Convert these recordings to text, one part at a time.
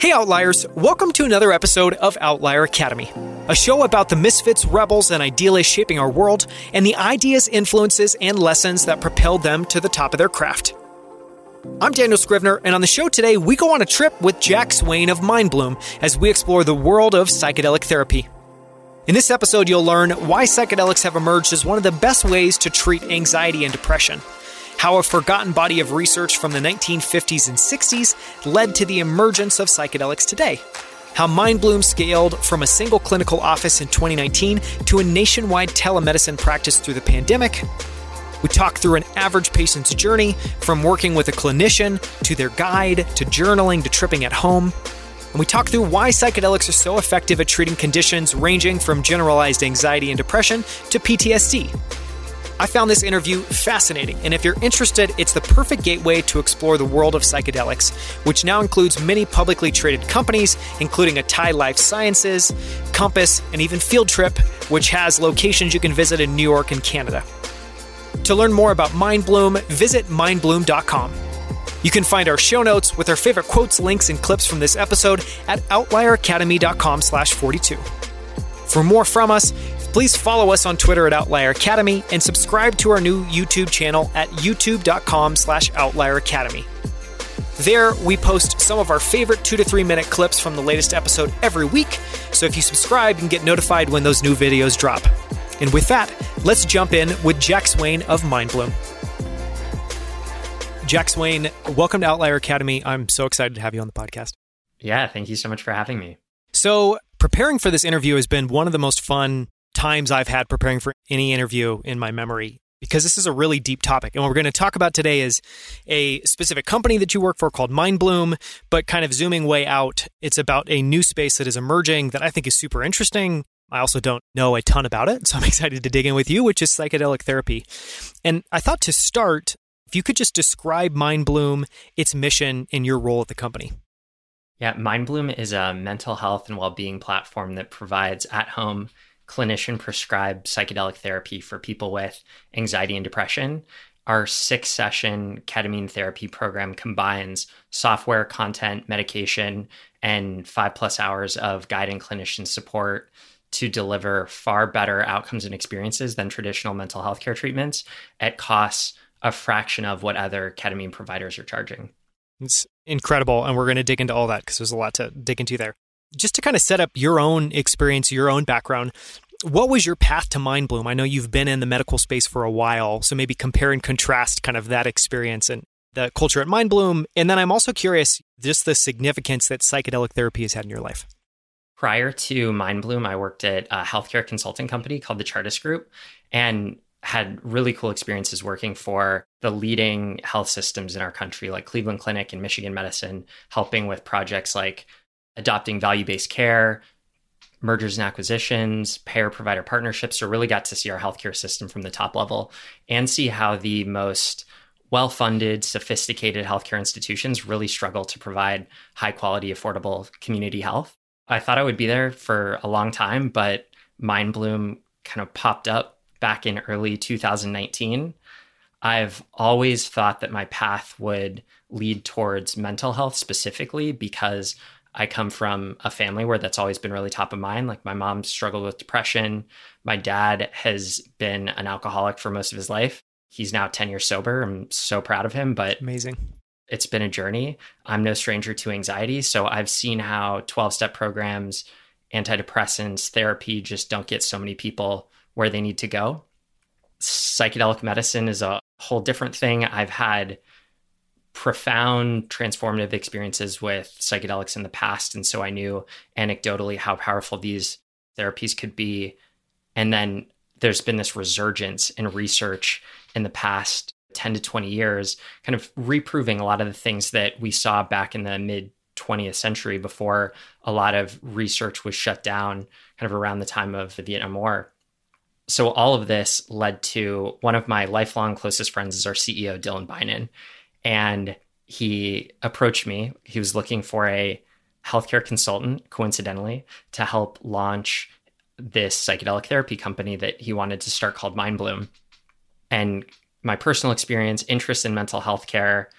Hey, Outliers! Welcome to another episode of Outlier Academy, a show about the misfits, rebels, and idealists shaping our world, and the ideas, influences, and lessons that propelled them to the top of their craft. I'm Daniel Scrivner, and on the show today, we go on a trip with Jack Swain of Mindbloom as we explore the world of psychedelic therapy. In this episode, you'll learn why psychedelics have emerged as one of the best ways to treat anxiety and depression how a forgotten body of research from the 1950s and 60s led to the emergence of psychedelics today. How Mindbloom scaled from a single clinical office in 2019 to a nationwide telemedicine practice through the pandemic. We talk through an average patient's journey from working with a clinician to their guide to journaling to tripping at home. And we talk through why psychedelics are so effective at treating conditions ranging from generalized anxiety and depression to PTSD. I found this interview fascinating, and if you're interested, it's the perfect gateway to explore the world of psychedelics, which now includes many publicly traded companies, including A Atai Life Sciences, Compass, and even Field Trip, which has locations you can visit in New York and Canada. To learn more about Mindbloom, visit mindbloom.com. You can find our show notes with our favorite quotes, links, and clips from this episode at outlieracademy.com slash 42. For more from us, Please follow us on Twitter at Outlier Academy and subscribe to our new YouTube channel at youtube.com slash Outlier Academy. There, we post some of our favorite two to three minute clips from the latest episode every week, so if you subscribe, you can get notified when those new videos drop. And with that, let's jump in with Jack Swain of Mindbloom. Jack Swain, welcome to Outlier Academy. I'm so excited to have you on the podcast. Yeah, thank you so much for having me. So, preparing for this interview has been one of the most fun times I've had preparing for any interview in my memory because this is a really deep topic. And what we're going to talk about today is a specific company that you work for called Mindbloom, but kind of zooming way out, it's about a new space that is emerging that I think is super interesting. I also don't know a ton about it, so I'm excited to dig in with you, which is psychedelic therapy. And I thought to start, if you could just describe Mindbloom, its mission, and your role at the company. Yeah, Mindbloom is a mental health and well-being platform that provides at-home clinician prescribed psychedelic therapy for people with anxiety and depression. Our six session ketamine therapy program combines software, content, medication, and five plus hours of guide and clinician support to deliver far better outcomes and experiences than traditional mental health care treatments at costs a fraction of what other ketamine providers are charging. It's incredible. And we're going to dig into all that because there's a lot to dig into there just to kind of set up your own experience, your own background, what was your path to Mindbloom? I know you've been in the medical space for a while, so maybe compare and contrast kind of that experience and the culture at Mindbloom. And then I'm also curious just the significance that psychedelic therapy has had in your life. Prior to Mindbloom, I worked at a healthcare consulting company called the Chartis Group and had really cool experiences working for the leading health systems in our country, like Cleveland Clinic and Michigan Medicine, helping with projects like adopting value based care, mergers and acquisitions, payer provider partnerships. So, really got to see our healthcare system from the top level and see how the most well funded, sophisticated healthcare institutions really struggle to provide high quality, affordable community health. I thought I would be there for a long time, but Mindbloom kind of popped up back in early 2019. I've always thought that my path would lead towards mental health specifically because I come from a family where that's always been really top of mind. Like my mom struggled with depression. My dad has been an alcoholic for most of his life. He's now 10 years sober. I'm so proud of him, but amazing. It's been a journey. I'm no stranger to anxiety. So I've seen how 12 step programs, antidepressants, therapy just don't get so many people where they need to go. Psychedelic medicine is a whole different thing. I've had profound transformative experiences with psychedelics in the past. And so I knew anecdotally how powerful these therapies could be. And then there's been this resurgence in research in the past 10 to 20 years, kind of reproving a lot of the things that we saw back in the mid 20th century before a lot of research was shut down, kind of around the time of the Vietnam War. So all of this led to one of my lifelong closest friends is our CEO, Dylan Beynon and he approached me. He was looking for a healthcare consultant, coincidentally, to help launch this psychedelic therapy company that he wanted to start called Mindbloom. And my personal experience, interest in mental health care,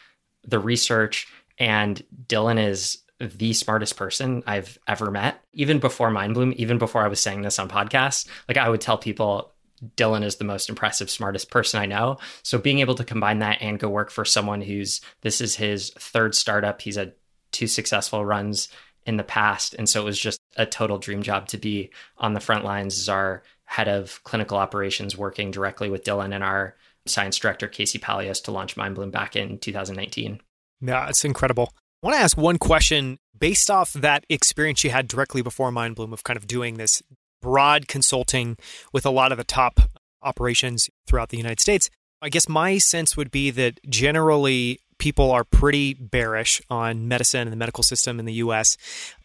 the research, and Dylan is the smartest person I've ever met. Even before Mindbloom, even before I was saying this on podcasts, like I would tell people Dylan is the most impressive, smartest person I know. So being able to combine that and go work for someone who's this is his third startup. He's had two successful runs in the past. And so it was just a total dream job to be on the front lines as our head of clinical operations working directly with Dylan and our science director, Casey Paleos, to launch Mindbloom back in 2019. Yeah, it's incredible. I want to ask one question based off that experience you had directly before Mindbloom of kind of doing this broad consulting with a lot of the top operations throughout the United States. I guess my sense would be that generally people are pretty bearish on medicine and the medical system in the US.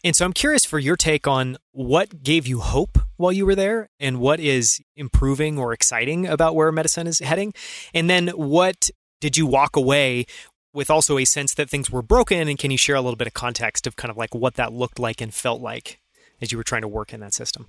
And so I'm curious for your take on what gave you hope while you were there and what is improving or exciting about where medicine is heading. And then what did you walk away with also a sense that things were broken? And can you share a little bit of context of kind of like what that looked like and felt like as you were trying to work in that system?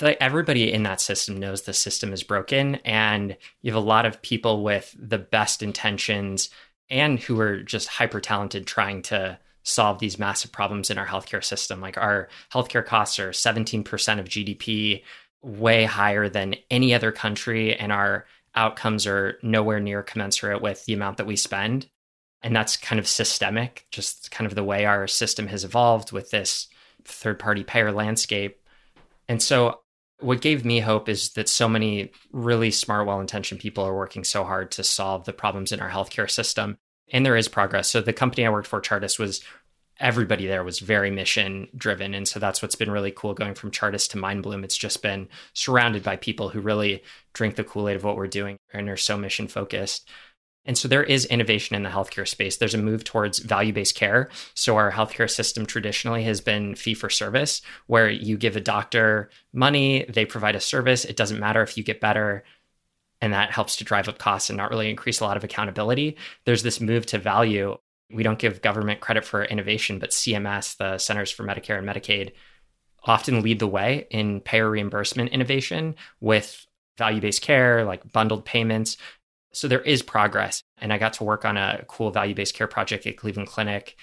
Like everybody in that system knows the system is broken, and you have a lot of people with the best intentions and who are just hyper talented trying to solve these massive problems in our healthcare system. Like our healthcare costs are 17% of GDP, way higher than any other country, and our outcomes are nowhere near commensurate with the amount that we spend. And that's kind of systemic, just kind of the way our system has evolved with this third party payer landscape and so what gave me hope is that so many really smart, well intentioned people are working so hard to solve the problems in our healthcare system. And there is progress. So the company I worked for, Chartis, was everybody there was very mission driven. And so that's what's been really cool going from Chartis to Mindbloom. It's just been surrounded by people who really drink the Kool Aid of what we're doing and are so mission focused. And so there is innovation in the healthcare space. There's a move towards value based care. So our healthcare system traditionally has been fee for service, where you give a doctor money, they provide a service. It doesn't matter if you get better. And that helps to drive up costs and not really increase a lot of accountability. There's this move to value. We don't give government credit for innovation, but CMS, the Centers for Medicare and Medicaid, often lead the way in payer reimbursement innovation with value based care, like bundled payments. So there is progress. And I got to work on a cool value based care project at Cleveland Clinic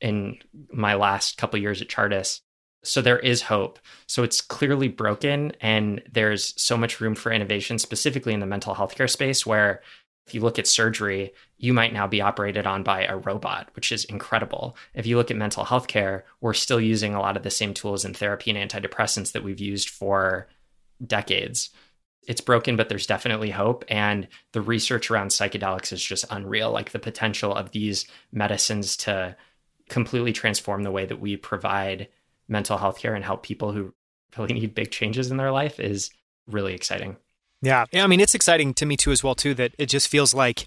in my last couple years at Chartis. So there is hope. So it's clearly broken, and there's so much room for innovation, specifically in the mental health care space, where if you look at surgery, you might now be operated on by a robot, which is incredible. If you look at mental health care, we're still using a lot of the same tools in therapy and antidepressants that we've used for decades it's broken, but there's definitely hope. And the research around psychedelics is just unreal. Like the potential of these medicines to completely transform the way that we provide mental health care and help people who really need big changes in their life is really exciting. Yeah. I mean, it's exciting to me too, as well, too, that it just feels like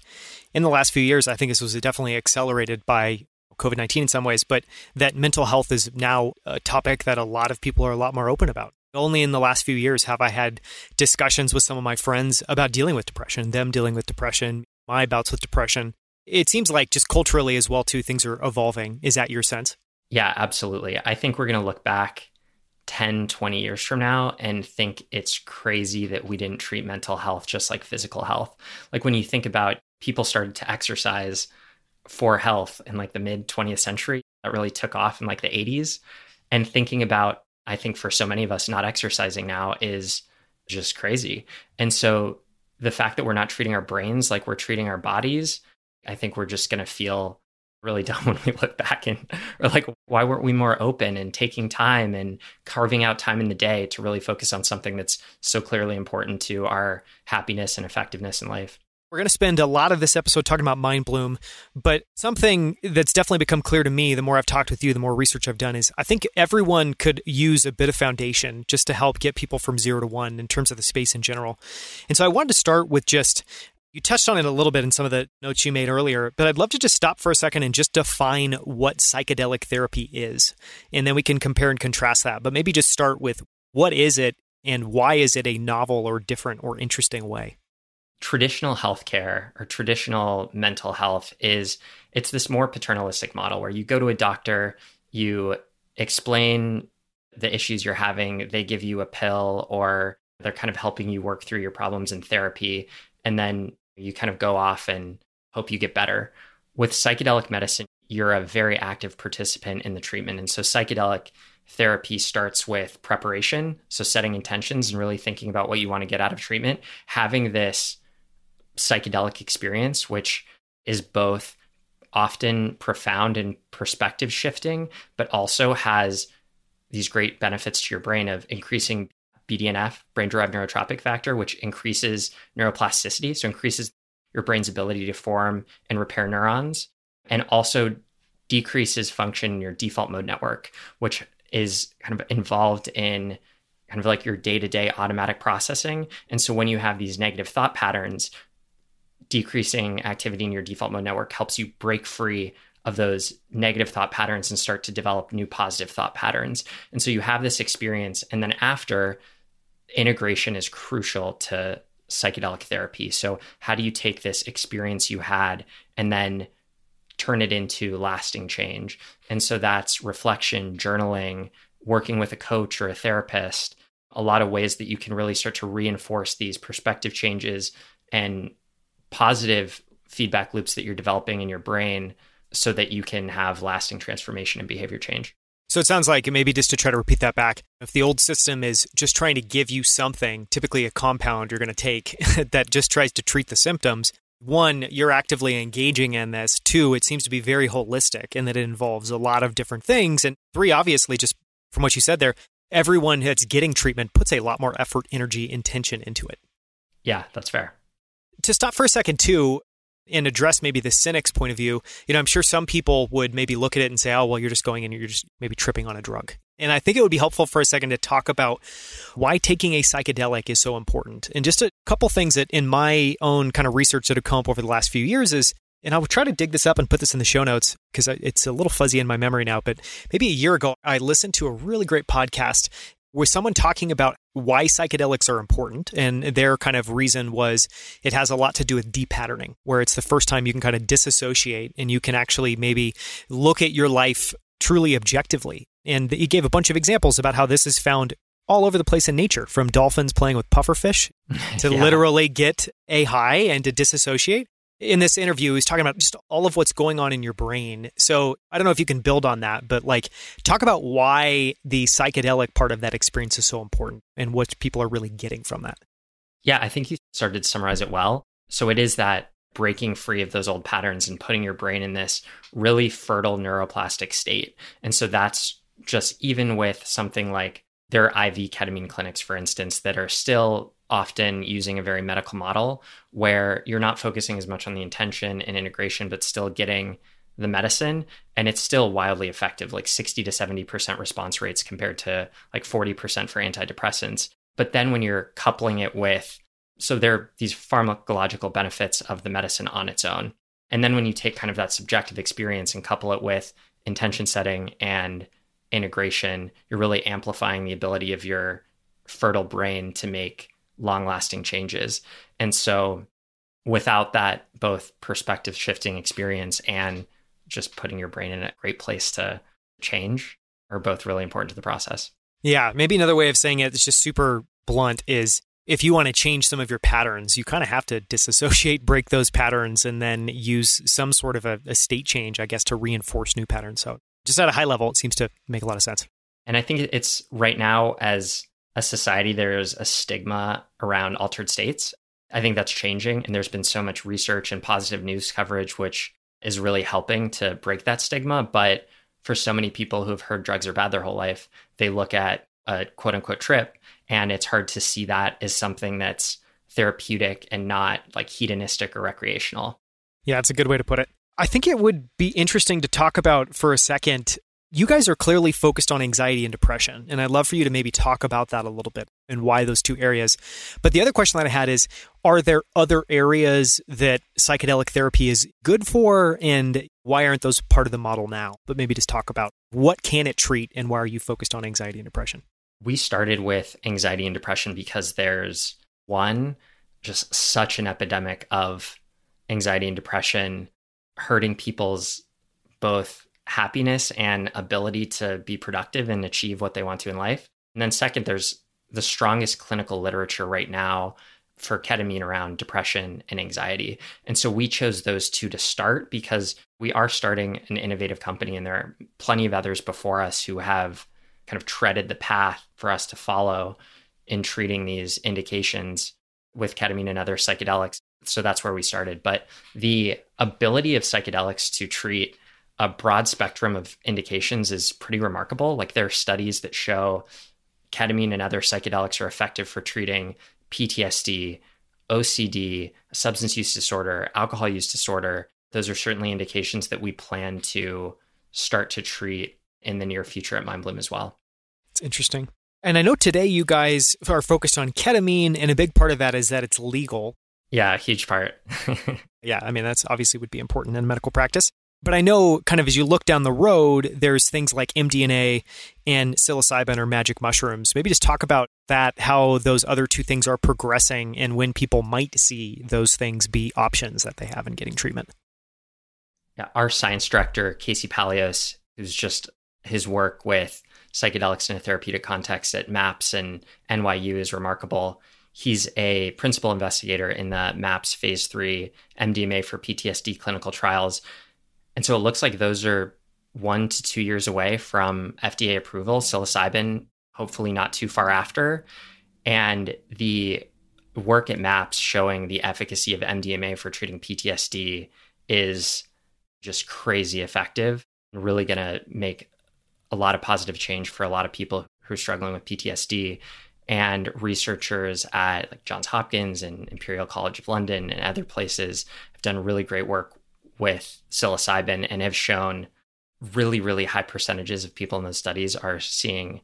in the last few years, I think this was definitely accelerated by COVID 19 in some ways, but that mental health is now a topic that a lot of people are a lot more open about. Only in the last few years have I had discussions with some of my friends about dealing with depression, them dealing with depression, my bouts with depression. It seems like just culturally as well too things are evolving. Is that your sense? Yeah, absolutely. I think we're going to look back 10, 20 years from now and think it's crazy that we didn't treat mental health just like physical health. Like when you think about people started to exercise for health in like the mid 20th century, that really took off in like the 80s. And thinking about I think for so many of us, not exercising now is just crazy. And so the fact that we're not treating our brains like we're treating our bodies, I think we're just going to feel really dumb when we look back and or like why weren't we more open and taking time and carving out time in the day to really focus on something that's so clearly important to our happiness and effectiveness in life we're going to spend a lot of this episode talking about Mindbloom, but something that's definitely become clear to me the more I've talked with you, the more research I've done is I think everyone could use a bit of foundation just to help get people from zero to one in terms of the space in general. And so I wanted to start with just you touched on it a little bit in some of the notes you made earlier, but I'd love to just stop for a second and just define what psychedelic therapy is. And then we can compare and contrast that. But maybe just start with what is it and why is it a novel or different or interesting way? Traditional healthcare or traditional mental health is it's this more paternalistic model where you go to a doctor, you explain the issues you're having, they give you a pill or they're kind of helping you work through your problems in therapy and then you kind of go off and hope you get better. With psychedelic medicine, you're a very active participant in the treatment. And so psychedelic therapy starts with preparation, so setting intentions and really thinking about what you want to get out of treatment, having this psychedelic experience, which is both often profound and perspective shifting, but also has these great benefits to your brain of increasing BDNF, brain derived neurotrophic factor, which increases neuroplasticity, so increases your brain's ability to form and repair neurons, and also decreases function in your default mode network, which is kind of involved in kind of like your day to day automatic processing. And so when you have these negative thought patterns, decreasing activity in your default mode network helps you break free of those negative thought patterns and start to develop new positive thought patterns. And so you have this experience. And then after, integration is crucial to psychedelic therapy. So, how do you take this experience you had and then turn it into lasting change? And so that's reflection, journaling, working with a coach or a therapist, a lot of ways that you can really start to reinforce these perspective changes and positive feedback loops that you're developing in your brain so that you can have lasting transformation and behavior change. So it sounds like maybe just to try to repeat that back, if the old system is just trying to give you something, typically a compound you're going to take that just tries to treat the symptoms, one, you're actively engaging in this. Two, it seems to be very holistic and that it involves a lot of different things. And three, obviously, just from what you said there, everyone that's getting treatment puts a lot more effort, energy, intention into it. Yeah, that's fair. To stop for a second, too, and address maybe the cynic's point of view, you know, I'm sure some people would maybe look at it and say, oh, well, you're just going and you're just maybe tripping on a drug. And I think it would be helpful for a second to talk about why taking a psychedelic is so important. And just a couple things that in my own kind of research that have come up over the last few years is, and I'll try to dig this up and put this in the show notes because it's a little fuzzy in my memory now, but maybe a year ago, I listened to a really great podcast with someone talking about why psychedelics are important. And their kind of reason was it has a lot to do with depatterning, where it's the first time you can kind of disassociate and you can actually maybe look at your life truly objectively. And he gave a bunch of examples about how this is found all over the place in nature, from dolphins playing with pufferfish to yeah. literally get a high and to disassociate in this interview, he's talking about just all of what's going on in your brain. So I don't know if you can build on that, but like talk about why the psychedelic part of that experience is so important and what people are really getting from that. Yeah, I think you started to summarize it well. So it is that breaking free of those old patterns and putting your brain in this really fertile neuroplastic state. And so that's just even with something like there are IV ketamine clinics, for instance, that are still often using a very medical model where you're not focusing as much on the intention and integration, but still getting the medicine. And it's still wildly effective, like 60 to 70% response rates compared to like 40% for antidepressants. But then when you're coupling it with, so there are these pharmacological benefits of the medicine on its own. And then when you take kind of that subjective experience and couple it with intention setting and integration, you're really amplifying the ability of your fertile brain to make long lasting changes. And so without that both perspective shifting experience and just putting your brain in a great place to change are both really important to the process. Yeah, maybe another way of saying it, it's just super blunt, is if you want to change some of your patterns, you kind of have to disassociate, break those patterns, and then use some sort of a, a, state change, I guess, to reinforce new patterns. So, just at a high level, it seems to make a lot of sense. And I think it's right now, as a society, there's a stigma around altered states. I think that's changing. And there's been so much research and positive news coverage, which is really helping to break that stigma. But for so many people who have heard drugs are bad their whole life, they look at a quote unquote trip and it's hard to see that as something that's therapeutic and not like hedonistic or recreational. Yeah, it's a good way to put it. I think it would be interesting to talk about for a second you guys are clearly focused on anxiety and depression, and I'd love for you to maybe talk about that a little bit and why those two areas. But the other question that I had is Are there other areas that psychedelic therapy is good for, and why aren't those part of the model now? But maybe just talk about what can it treat, and why are you focused on anxiety and depression? We started with anxiety and depression because there's one, just such an epidemic of anxiety and depression hurting people's both happiness and ability to be productive and achieve what they want to in life. And then, second, there's the strongest clinical literature right now for ketamine around depression and anxiety. And so we chose those two to start because we are starting an innovative company and there are plenty of others before us who have kind of treaded the path for us to follow in treating these indications with ketamine and other psychedelics. So that's where we started. But the ability of psychedelics to treat a broad spectrum of indications is pretty remarkable. Like there are studies that show ketamine and other psychedelics are effective for treating PTSD, OCD, substance use disorder, alcohol use disorder. Those are certainly indications that we plan to start to treat in the near future at Mindbloom as well. It's interesting. And I know today you guys are focused on ketamine, and a big part of that is that it's legal. Yeah, huge part. yeah, I mean, that's obviously would be important in medical practice. But I know, kind of as you look down the road, there's things like MDMA and psilocybin or magic mushrooms. Maybe just talk about that, how those other two things are progressing, and when people might see those things be options that they have in getting treatment. Yeah, our science director, Casey Paleos, who's just his work with psychedelics in a therapeutic context at MAPS and NYU is remarkable. He's a principal investigator in the MAPS phase three MDMA for PTSD clinical trials and so it looks like those are one to two years away from FDA approval, psilocybin, hopefully not too far after. And the work at MAPS showing the efficacy of MDMA for treating PTSD is just crazy effective really going to make a lot of positive change for a lot of people who are struggling with PTSD. And researchers at like Johns Hopkins and Imperial College of London and other places have done really great work with psilocybin and have shown really, really high percentages of people in those studies are seeing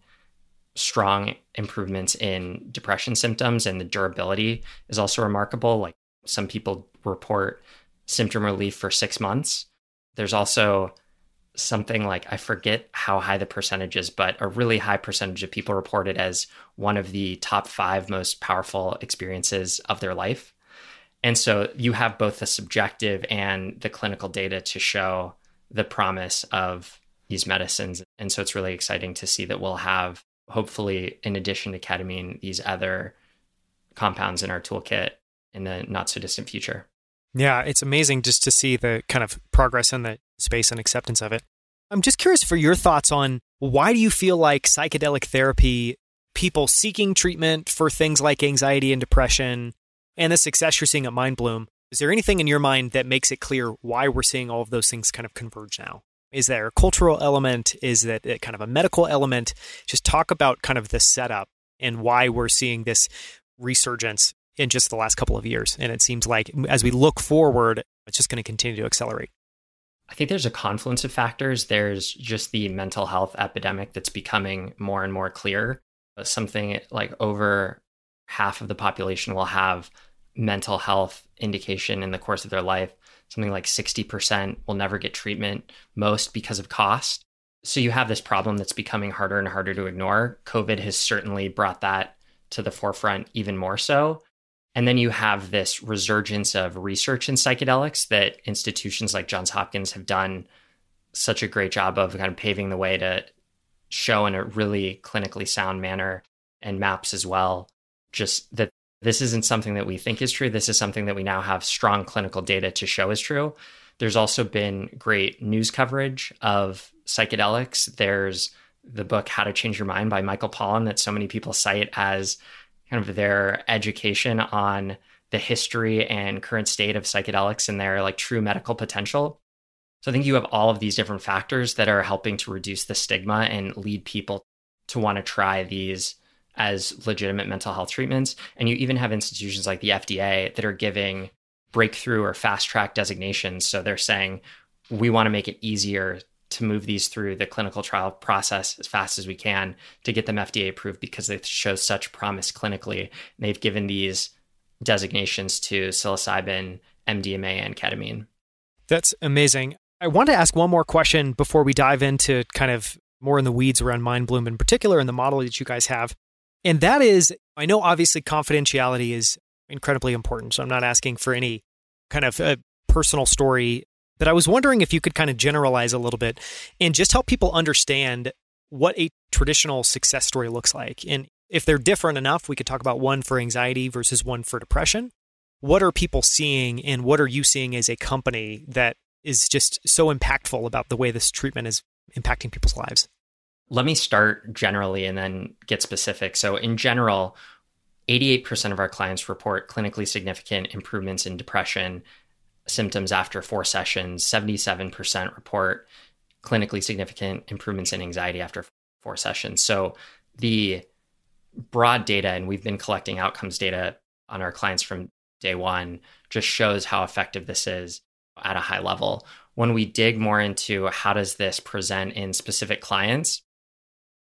strong improvements in depression symptoms and the durability is also remarkable. Like some people report symptom relief for six months. There's also something like I forget how high the percentage is, but a really high percentage of people report it as one of the top five most powerful experiences of their life. And so you have both the subjective and the clinical data to show the promise of these medicines. And so it's really exciting to see that we'll have, hopefully, in addition to ketamine, these other compounds in our toolkit in the not so distant future. Yeah, it's amazing just to see the kind of progress in the space and acceptance of it. I'm just curious for your thoughts on why do you feel like psychedelic therapy, people seeking treatment for things like anxiety and depression, and the success you're seeing at Mindbloom, is there anything in your mind that makes it clear why we're seeing all of those things kind of converge now? Is there a cultural element? Is that kind of a medical element? Just talk about kind of the setup and why we're seeing this resurgence in just the last couple of years. And it seems like as we look forward, it's just going to continue to accelerate. I think there's a confluence of factors. There's just the mental health epidemic that's becoming more and more clear. Something like over half of the population will have mental health indication in the course of their life. Something like 60% will never get treatment, most because of cost. So you have this problem that's becoming harder and harder to ignore. COVID has certainly brought that to the forefront even more so. And then you have this resurgence of research in psychedelics that institutions like Johns Hopkins have done such a great job of kind of paving the way to show in a really clinically sound manner and MAPS as well just that this isn't something that we think is true. This is something that we now have strong clinical data to show is true. There's also been great news coverage of psychedelics. There's the book How to Change Your Mind by Michael Pollan that so many people cite as kind of their education on the history and current state of psychedelics and their like true medical potential. So I think you have all of these different factors that are helping to reduce the stigma and lead people to want to try these as legitimate mental health treatments. And you even have institutions like the FDA that are giving breakthrough or fast track designations. So they're saying, we want to make it easier to move these through the clinical trial process as fast as we can to get them FDA approved because they show such promise clinically. And they've given these designations to psilocybin, MDMA, and ketamine. That's amazing. I want to ask one more question before we dive into kind of more in the weeds around Mindbloom in particular and the model that you guys have. And that is, I know obviously confidentiality is incredibly important. So I'm not asking for any kind of uh, personal story, but I was wondering if you could kind of generalize a little bit and just help people understand what a traditional success story looks like. And if they're different enough, we could talk about one for anxiety versus one for depression. What are people seeing and what are you seeing as a company that is just so impactful about the way this treatment is impacting people's lives? Let me start generally and then get specific. So, in general, 88% of our clients report clinically significant improvements in depression symptoms after four sessions. 77% report clinically significant improvements in anxiety after four sessions. So, the broad data, and we've been collecting outcomes data on our clients from day one, just shows how effective this is at a high level. When we dig more into how does this present in specific clients,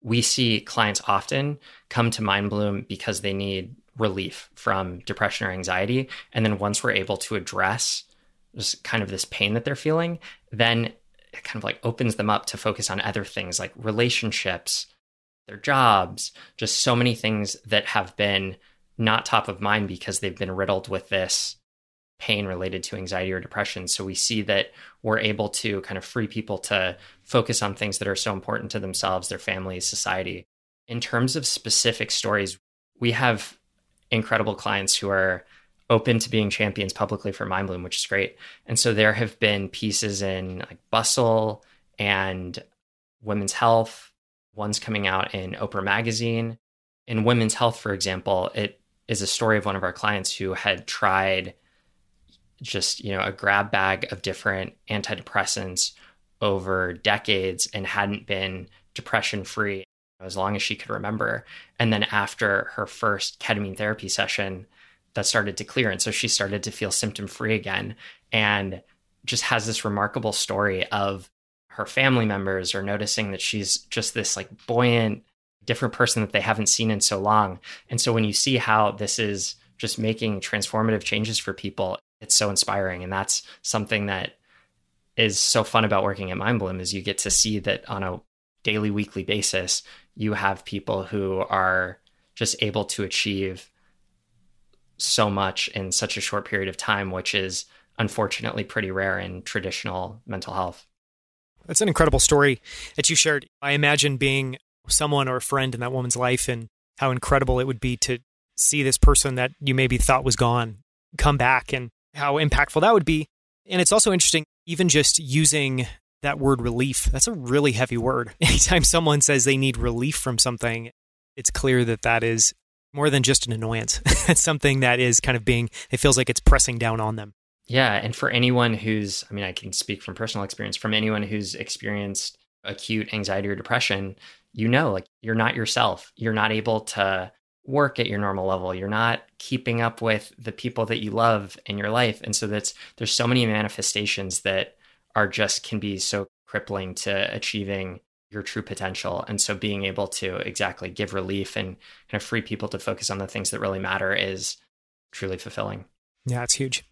we see clients often come to MindBloom because they need relief from depression or anxiety. And then once we're able to address just kind of this pain that they're feeling, then it kind of like opens them up to focus on other things like relationships, their jobs, just so many things that have been not top of mind because they've been riddled with this pain related to anxiety or depression. So we see that we're able to kind of free people to focus on things that are so important to themselves, their families, society. In terms of specific stories, we have incredible clients who are open to being champions publicly for MindBloom, which is great. And so there have been pieces in like Bustle and Women's Health, one's coming out in Oprah Magazine. In Women's Health, for example, it is a story of one of our clients who had tried just you know a grab bag of different antidepressants over decades and hadn't been depression free as long as she could remember. And then after her first ketamine therapy session that started to clear. And so she started to feel symptom free again and just has this remarkable story of her family members are noticing that she's just this like buoyant different person that they haven't seen in so long. And so when you see how this is just making transformative changes for people it's so inspiring. And that's something that is so fun about working at mindbloom is you get to see that on a daily weekly basis you have people who are just able to achieve so much in such a short period of time which is unfortunately pretty rare in traditional mental health. That's an incredible story that you shared. I imagine being someone or a friend in that woman's life and how incredible it would be to see this person that you maybe thought was gone come back and how impactful that would be. And it's also interesting, even just using that word relief, that's a really heavy word. Anytime someone says they need relief from something, it's clear that that is more than just an annoyance. it's something that is kind of being, it feels like it's pressing down on them. Yeah. And for anyone who's, I mean, I can speak from personal experience, from anyone who's experienced acute anxiety or depression, you know, like you're not yourself. You're not able to work at your normal level. You're not keeping up with the people that you love in your life. And so that's there's so many manifestations that are just can be so crippling to achieving your true potential. And so being able to exactly give relief and kind of free people to focus on the things that really matter is truly fulfilling. Yeah, it's huge.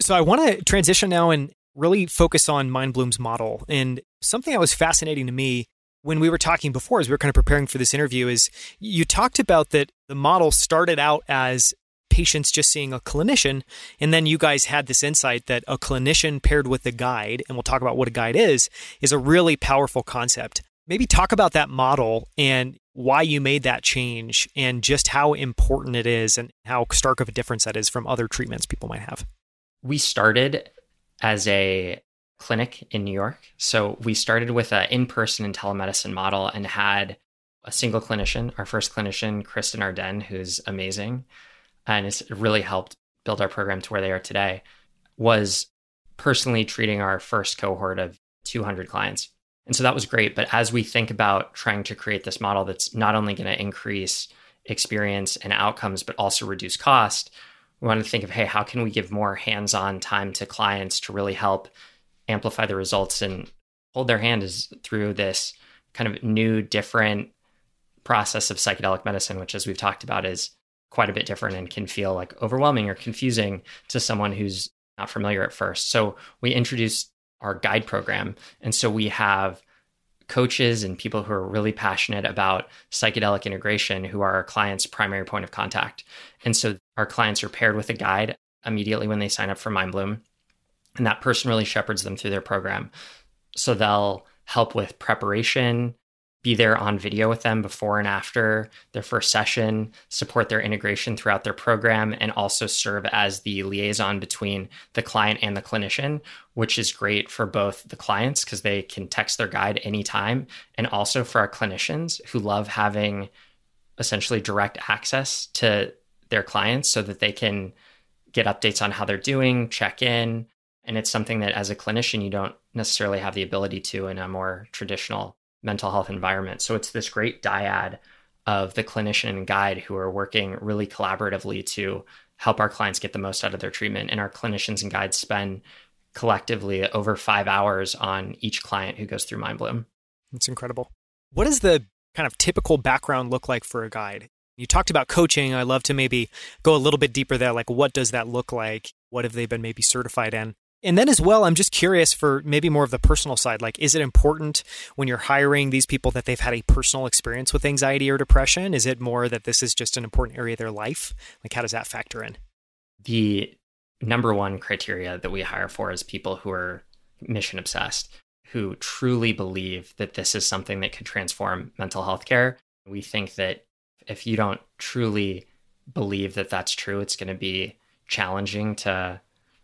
So I want to transition now and really focus on MindBloom's model. And something that was fascinating to me when we were talking before, as we were kind of preparing for this interview, is you talked about that the model started out as patients just seeing a clinician. And then you guys had this insight that a clinician paired with a guide, and we'll talk about what a guide is, is a really powerful concept. Maybe talk about that model and why you made that change and just how important it is and how stark of a difference that is from other treatments people might have. We started as a clinic in New York. So we started with an in person and telemedicine model and had a single clinician, our first clinician, Kristen Arden, who's amazing. And it's really helped build our program to where they are today, was personally treating our first cohort of 200 clients. And so that was great. But as we think about trying to create this model that's not only going to increase experience and outcomes, but also reduce cost, we want to think of, hey, how can we give more hands on time to clients to really help amplify the results and hold their hand is through this kind of new, different process of psychedelic medicine, which, as we've talked about, is quite a bit different and can feel like overwhelming or confusing to someone who's not familiar at first. So we introduced our guide program. And so we have coaches and people who are really passionate about psychedelic integration who are our clients' primary point of contact. And so our clients are paired with a guide immediately when they sign up for MindBloom and that person really shepherds them through their program. So they'll help with preparation, be there on video with them before and after their first session, support their integration throughout their program, and also serve as the liaison between the client and the clinician, which is great for both the clients because they can text their guide anytime, and also for our clinicians who love having essentially direct access to their clients so that they can get updates on how they're doing, check in. And it's something that as a clinician, you don't necessarily have the ability to in a more traditional mental health environment. So it's this great dyad of the clinician and guide who are working really collaboratively to help our clients get the most out of their treatment. And our clinicians and guides spend collectively over five hours on each client who goes through MindBloom. That's incredible. What does the kind of typical background look like for a guide? You talked about coaching. I love to maybe go a little bit deeper there. Like, what does that look like? What have they been maybe certified in? And then as well, I'm just curious for maybe more of the personal side. Like, is it important when you're hiring these people that they've had a personal experience with anxiety or depression? Is it more that this is just an important area of their life? Like, how does that factor in? The number one criteria that we hire for is people who are mission obsessed, who truly believe that this is something that could transform mental health care. We think that if you don't truly believe that that's true, it's going to be challenging to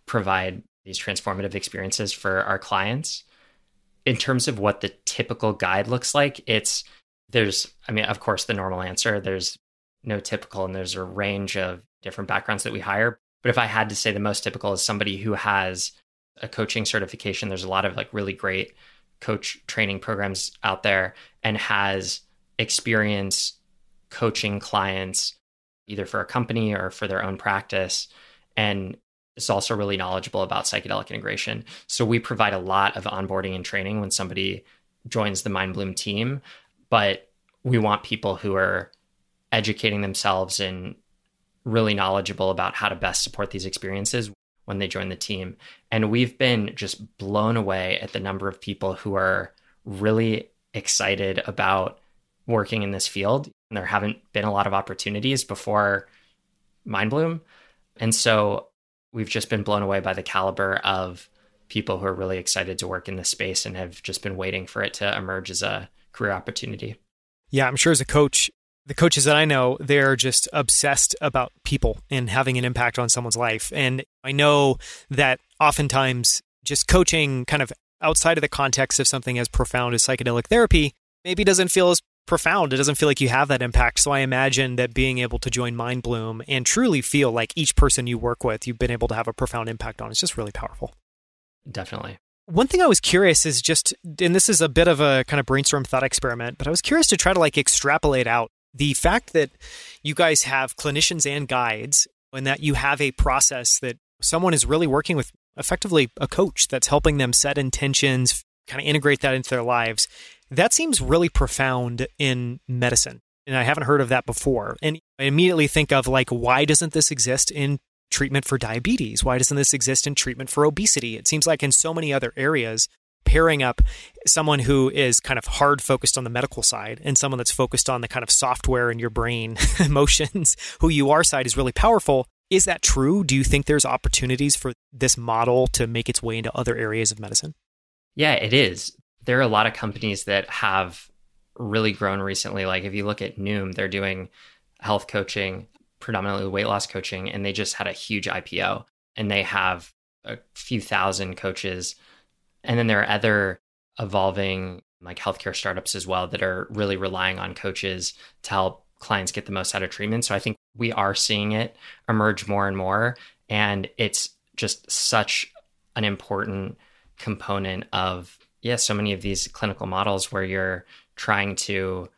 provide these transformative experiences for our clients. In terms of what the typical guide looks like, it's there's, I mean, of course, the normal answer there's no typical, and there's a range of different backgrounds that we hire. But if I had to say the most typical is somebody who has a coaching certification, there's a lot of like really great coach training programs out there and has experience coaching clients either for a company or for their own practice and is also really knowledgeable about psychedelic integration. So we provide a lot of onboarding and training when somebody joins the MindBloom team, but we want people who are educating themselves and really knowledgeable about how to best support these experiences when they join the team. And we've been just blown away at the number of people who are really excited about working in this field. And there haven't been a lot of opportunities before MindBloom. And so we've just been blown away by the caliber of people who are really excited to work in this space and have just been waiting for it to emerge as a career opportunity. Yeah, I'm sure as a coach, the coaches that I know, they're just obsessed about people and having an impact on someone's life. And I know that oftentimes just coaching kind of outside of the context of something as profound as psychedelic therapy maybe doesn't feel as profound. It doesn't feel like you have that impact. So I imagine that being able to join MindBloom and truly feel like each person you work with, you've been able to have a profound impact on. It's just really powerful. Definitely. One thing I was curious is just, and this is a bit of a kind of brainstorm thought experiment, but I was curious to try to like extrapolate out the fact that you guys have clinicians and guides and that you have a process that someone is really working with effectively a coach that's helping them set intentions, kind of integrate that into their lives. That seems really profound in medicine. And I haven't heard of that before. And I immediately think of like, why doesn't this exist in treatment for diabetes? Why doesn't this exist in treatment for obesity? It seems like in so many other areas, pairing up someone who is kind of hard focused on the medical side and someone that's focused on the kind of software in your brain, emotions, who you are side is really powerful. Is that true? Do you think there's opportunities for this model to make its way into other areas of medicine? Yeah, it is there are a lot of companies that have really grown recently. Like if you look at Noom, they're doing health coaching, predominantly weight loss coaching, and they just had a huge IPO and they have a few thousand coaches. And then there are other evolving like healthcare startups as well that are really relying on coaches to help clients get the most out of treatment. So I think we are seeing it emerge more and more. And it's just such an important component of yeah, so many of these clinical models where you're trying to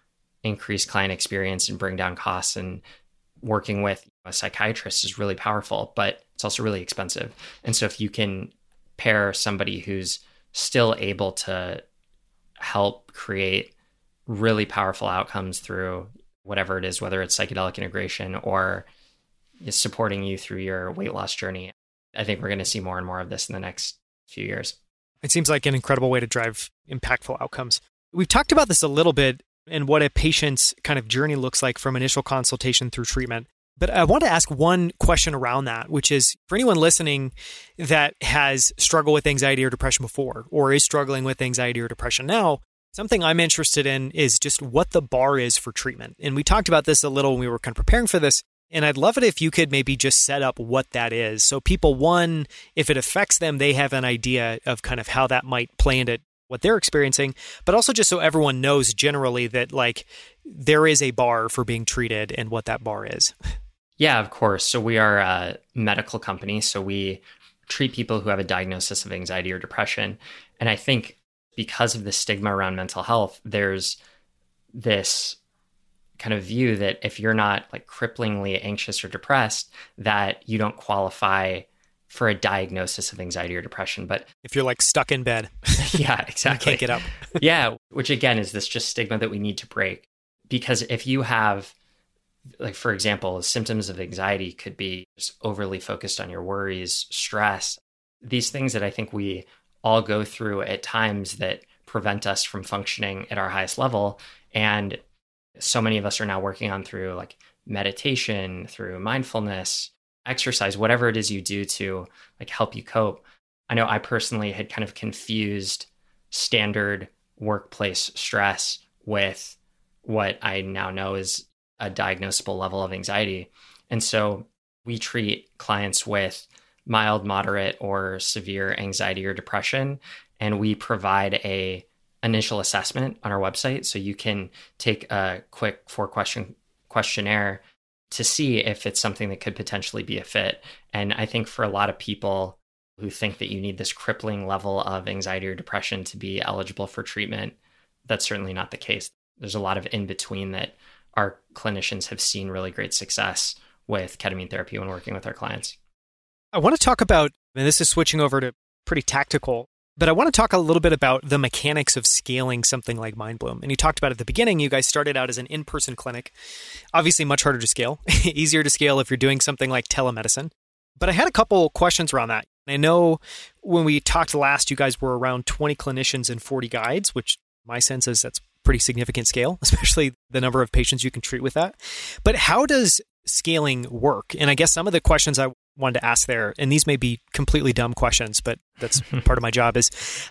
increase client experience and bring down costs and working with a psychiatrist is really powerful, but it's also really expensive. And so if you can pair somebody who's still able to help create really powerful outcomes through whatever it is, whether it's psychedelic integration or supporting you through your weight loss journey, I think we're going to see more and more of this in the next few years. It seems like an incredible way to drive impactful outcomes. We've talked about this a little bit and what a patient's kind of journey looks like from initial consultation through treatment. But I want to ask one question around that, which is for anyone listening that has struggled with anxiety or depression before, or is struggling with anxiety or depression now, Something I'm interested in is just what the bar is for treatment. And we talked about this a little when we were kind of preparing for this. And I'd love it if you could maybe just set up what that is. So, people, one, if it affects them, they have an idea of kind of how that might play into what they're experiencing, but also just so everyone knows generally that, like, there is a bar for being treated and what that bar is. Yeah, of course. So, we are a medical company. So, we treat people who have a diagnosis of anxiety or depression. And I think because of the stigma around mental health, there's this kind of view that if you're not like cripplingly anxious or depressed, that you don't qualify for a diagnosis of anxiety or depression. But if you're like stuck in bed, yeah, exactly. can't get up. yeah. Which again is this just stigma that we need to break. Because if you have, like, for example, symptoms of anxiety could be just overly focused on your worries, stress, these things that I think we all go through at times that prevent us from functioning at our highest level. And so many of us are now working on through like meditation, through mindfulness, exercise, whatever it is you do to like help you cope. I know I personally had kind of confused standard workplace stress with what I now know is a diagnosable level of anxiety. And so we treat clients with mild, moderate, or severe anxiety or depression. And we provide a initial assessment on our website. So you can take a quick four question questionnaire to see if it's something that could potentially be a fit. And I think for a lot of people who think that you need this crippling level of anxiety or depression to be eligible for treatment, that's certainly not the case. There's a lot of in between that our clinicians have seen really great success with ketamine therapy when working with our clients. I want to talk about, and this is switching over to pretty tactical, but I want to talk a little bit about the mechanics of scaling something like Mindbloom. And you talked about at the beginning, you guys started out as an in person clinic. Obviously, much harder to scale, easier to scale if you're doing something like telemedicine. But I had a couple questions around that. I know when we talked last, you guys were around 20 clinicians and 40 guides, which my sense is that's pretty significant scale, especially the number of patients you can treat with that. But how does scaling work? And I guess some of the questions I wanted to ask there, and these may be completely dumb questions, but that's part of my job is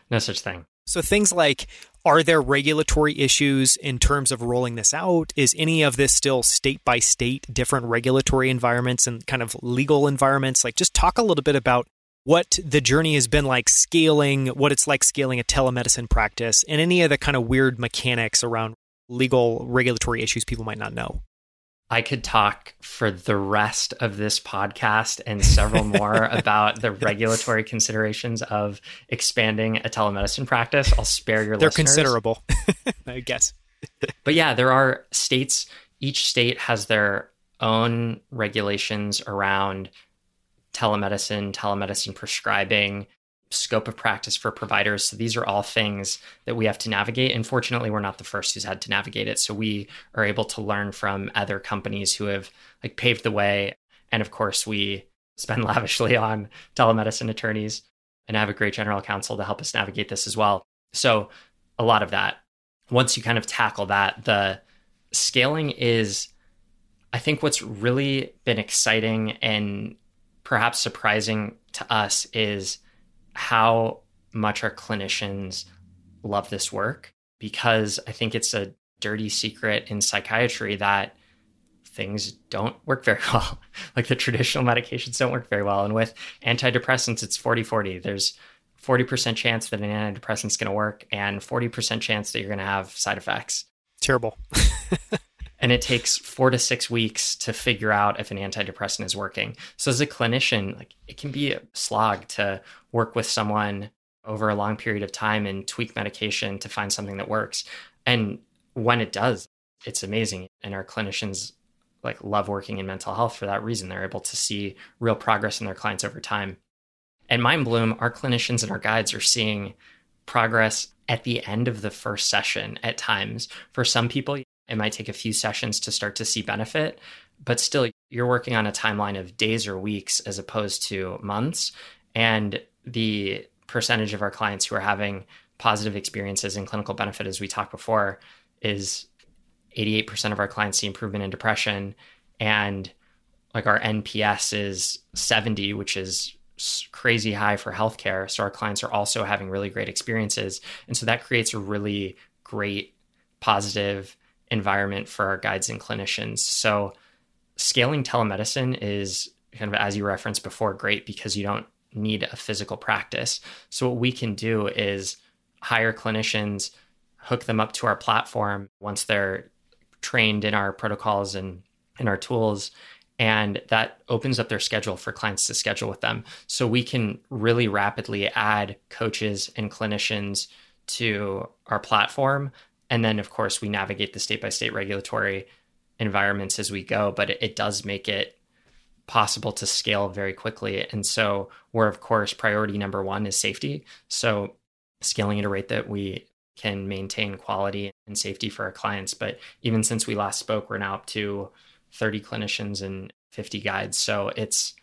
no such thing. So things like are there regulatory issues in terms of rolling this out? Is any of this still state by state different regulatory environments and kind of legal environments? Like just talk a little bit about what the journey has been like scaling, what it's like scaling a telemedicine practice, and any of the kind of weird mechanics around legal regulatory issues people might not know. I could talk for the rest of this podcast and several more about the regulatory considerations of expanding a telemedicine practice. I'll spare your They're listeners. considerable, I guess. but yeah, there are states, each state has their own regulations around telemedicine, telemedicine prescribing, scope of practice for providers. So these are all things that we have to navigate. And fortunately, we're not the first who's had to navigate it. So we are able to learn from other companies who have like paved the way. And of course, we spend lavishly on telemedicine attorneys and have a great general counsel to help us navigate this as well. So a lot of that. Once you kind of tackle that, the scaling is I think what's really been exciting and perhaps surprising to us is how much our clinicians love this work because I think it's a dirty secret in psychiatry that things don't work very well. like the traditional medications don't work very well. And with antidepressants, it's 40 40. There's 40% chance that an antidepressant is going to work and 40% chance that you're going to have side effects. Terrible. and it takes four to six weeks to figure out if an antidepressant is working. So as a clinician, like it can be a slog to work with someone over a long period of time and tweak medication to find something that works. And when it does, it's amazing. And our clinicians like love working in mental health for that reason. They're able to see real progress in their clients over time. And Mindbloom, our clinicians and our guides are seeing progress at the end of the first session at times. For some people, it might take a few sessions to start to see benefit, but still, you're working on a timeline of days or weeks as opposed to months. And the percentage of our clients who are having positive experiences and clinical benefit, as we talked before, is 88% of our clients see improvement in depression. And like our NPS is 70, which is crazy high for healthcare. So our clients are also having really great experiences. And so that creates a really great positive environment for our guides and clinicians. So scaling telemedicine is kind of as you referenced before great because you don't need a physical practice. So what we can do is hire clinicians, hook them up to our platform once they're trained in our protocols and in our tools and that opens up their schedule for clients to schedule with them. So we can really rapidly add coaches and clinicians to our platform. And then, of course, we navigate the state by state regulatory environments as we go, but it, it, does make it possible to scale very quickly. And so, we're, of course, priority number one is safety. So, scaling at a rate that we can maintain quality and safety for our clients. But even since we last spoke, we're now up to 30 clinicians and 50 guides. So it's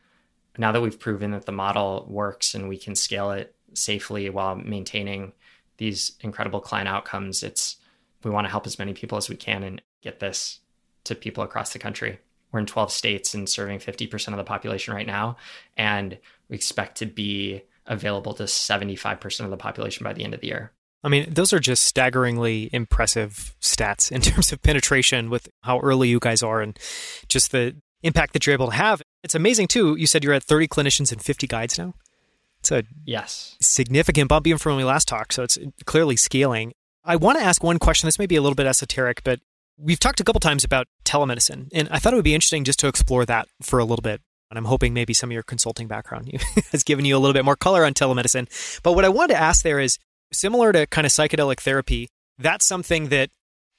now that we've proven that the model works and we can scale it safely while maintaining these incredible client outcomes, it's we want to help as many people as we can and get this to people across the country. We're in 12 states and serving 50% of the population right now. And we expect to be available to 75% of the population by the end of the year. I mean, those are just staggeringly impressive stats in terms of penetration with how early you guys are and just the impact that you're able to have. It's amazing too. You said you're at 30 clinicians and 50 guides now. It's a yes significant bump even from when we last talked. So it's clearly scaling. I want to ask one question. This may be a little bit esoteric, but we've talked a couple times about telemedicine, and I thought it would be interesting just to explore that for a little bit. And I'm hoping maybe some of your consulting background has given you a little bit more color on telemedicine. But what I wanted to ask there is similar to kind of psychedelic therapy, that's something that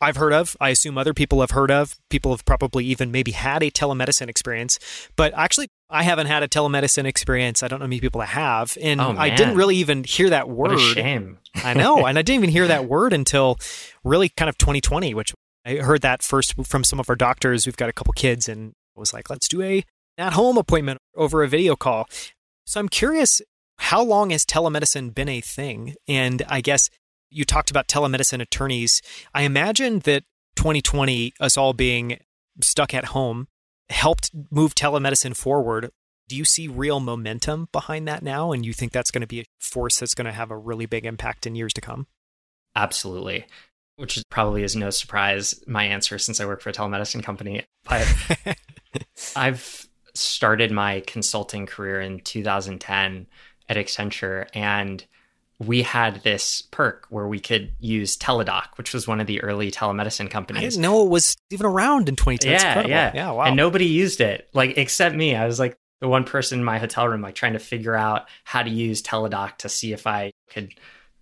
I've heard of. I assume other people have heard of. People have probably even maybe had a telemedicine experience. But actually, I haven't had a telemedicine experience. I don't know many people that have. And oh, I didn't really even hear that word. What a shame. I know. And I didn't even hear that word until really kind of 2020, which I heard that first from some of our doctors. We've got a couple kids and was like, let's do a at home appointment over a video call. So I'm curious how long has telemedicine been a thing? And I guess you talked about telemedicine attorneys. I imagine that 2020, us all being stuck at home, helped move telemedicine forward. Do you see real momentum behind that now? And you think that's going to be a force that's going to have a really big impact in years to come? Absolutely. Which probably is no surprise, my answer since I work for a telemedicine company. But I've started my consulting career in 2010 at Accenture and we had this perk where we could use Teladoc, which was one of the early telemedicine companies. I didn't know it was even around in 2010. Yeah, yeah, yeah. Wow. And nobody used it, like except me. I was like the one person in my hotel room, like trying to figure out how to use Teladoc to see if I could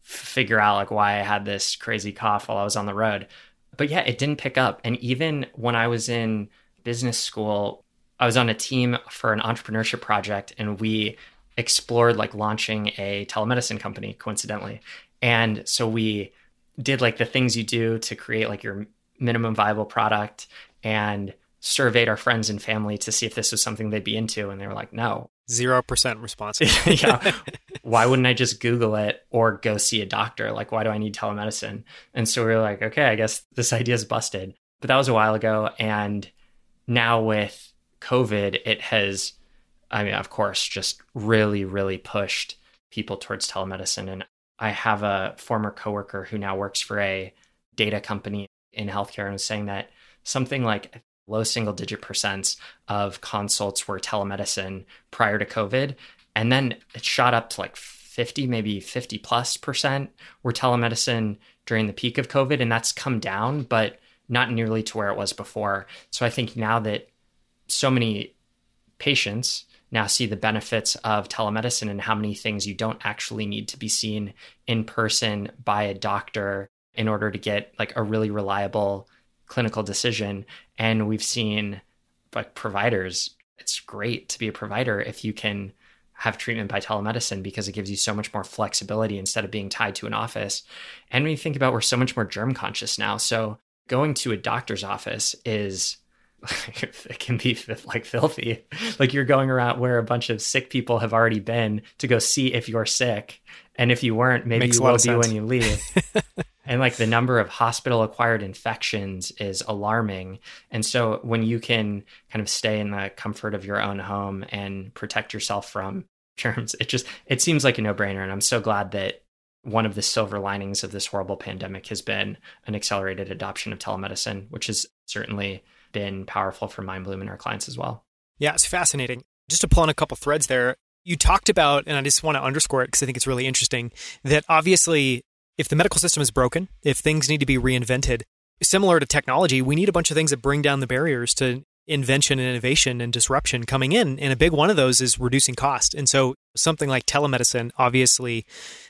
figure out like why I had this crazy cough while I was on the road. But yeah, it didn't pick up. And even when I was in business school, I was on a team for an entrepreneurship project, and we explored like launching a telemedicine company coincidentally. And so we did like the things you do to create like your minimum viable product and surveyed our friends and family to see if this was something they'd be into. And they were like no. Zero percent response. Yeah. Why wouldn't i just google it or go see a doctor? Like why do i need telemedicine? And so we were like okay i guess this idea is busted. But that was a while ago. And now with covid it has I mean, of course, just really, really pushed people towards telemedicine. And I have a former coworker who now works for a data company in healthcare and was saying that something like low single digit percents of consults were telemedicine prior to COVID. And then it shot up to like 50, maybe 50 plus percent were telemedicine during the peak of COVID. And that's come down, but not nearly to where it was before. So I think now that so many patients now see the benefits of telemedicine and how many things you don't actually need to be seen in person by a doctor in order to get like a really reliable clinical decision. And we've seen like providers it's great to be a provider if you can have treatment by telemedicine because it gives you so much more flexibility instead of being tied to an office. And when you think about we're so much more germ conscious now. So going to a doctor's office is it can be like filthy. Like you're going around where a bunch of sick people have already been to go see if you're sick. And if you weren't, maybe Makes you will be sense. when you leave. and like the number of hospital acquired infections is alarming. And so when you can kind of stay in the comfort of your own home and protect yourself from germs, it just it seems like a no-brainer. And I'm so glad that one of the silver linings of this horrible pandemic has been an accelerated adoption of telemedicine, which is certainly been powerful for Mindbloom and our clients as well. Yeah, it's fascinating. Just to pull on a couple threads there, you talked about, and I just want to underscore it because I think it's really interesting, that obviously, if the medical system is broken, if things need to be reinvented, similar to technology, we need a bunch of things that bring down the barriers to invention and innovation and disruption coming in. And a big one of those is reducing cost. And so something like telemedicine obviously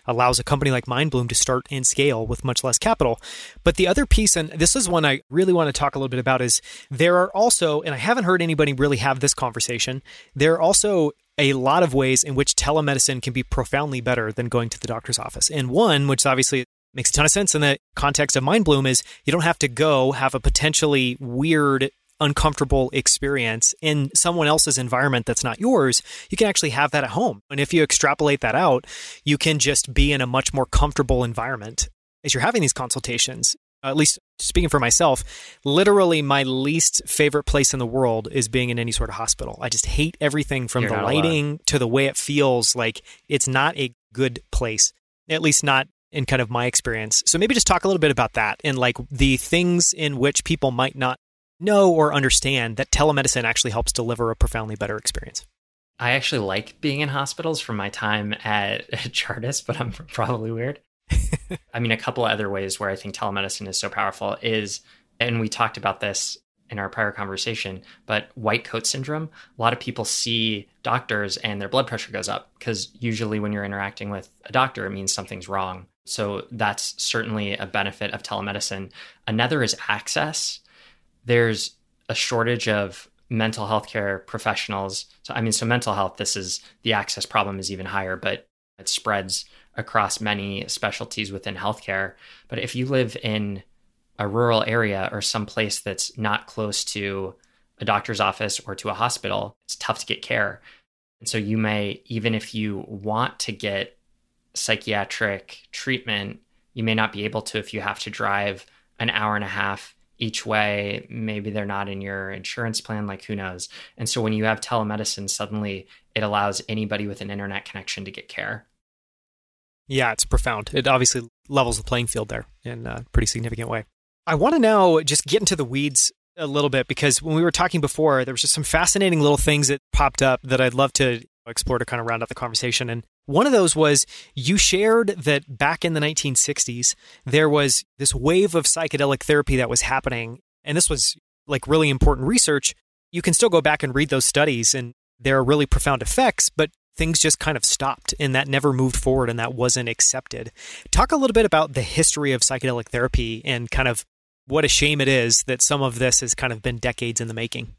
allows a company like Mindbloom to start and scale with much less capital. But the other piece, and this is one I really want to talk a little bit about, is there are also, and I haven't heard anybody really have this conversation, there are also a lot of ways in which telemedicine can be profoundly better than going to the doctor's office. And one, which obviously makes a ton of sense in the context of Mindbloom, is you don't have to go have a potentially weird uncomfortable experience in someone else's environment that's not yours, you can actually have that at home. And if you extrapolate that out, you can just be in a much more comfortable environment as you're having these consultations. At least speaking for myself, literally my least favorite place in the world is being in any sort of hospital. I just hate everything from you're the lighting to the way it feels like it's not a good place, at least not in kind of my experience. So maybe just talk a little bit about that and like the things in which people might not know or understand that telemedicine actually helps deliver a profoundly better experience. I actually like being in hospitals from my time at Chartis, but I'm probably weird. I mean, a couple other ways where I think telemedicine is so powerful is, and we talked about this in our prior conversation, but white coat syndrome. A lot of people see doctors and their blood pressure goes up because usually when you're interacting with a doctor, it means something's wrong. So that's certainly a benefit of telemedicine. Another is access there's a shortage of mental health care professionals. So, I mean, so mental health, this is the access problem is even higher, but it spreads across many specialties within healthcare. But if you live in a rural area or some place that's not close to a doctor's office or to a hospital, it's tough to get care. And so you may, even if you want to get psychiatric treatment, you may not be able to if you have to drive an hour and a half each way. Maybe they're not in your insurance plan, like who knows. And so when you have telemedicine, suddenly it allows anybody with an internet connection to get care. Yeah, it's profound. It obviously levels the playing field there in a pretty significant way. I want to now just get into the weeds a little bit because when we were talking before, there was just some fascinating little things that popped up that I'd love to explore to kind of round out the conversation. And one of those was you shared that back in the 1960s, there was this wave of psychedelic therapy that was happening. And this was like really important research. You can still go back and read those studies, and there are really profound effects, but things just kind of stopped and that never moved forward and that wasn't accepted. Talk a little bit about the history of psychedelic therapy and kind of what a shame it is that some of this has kind of been decades in the making.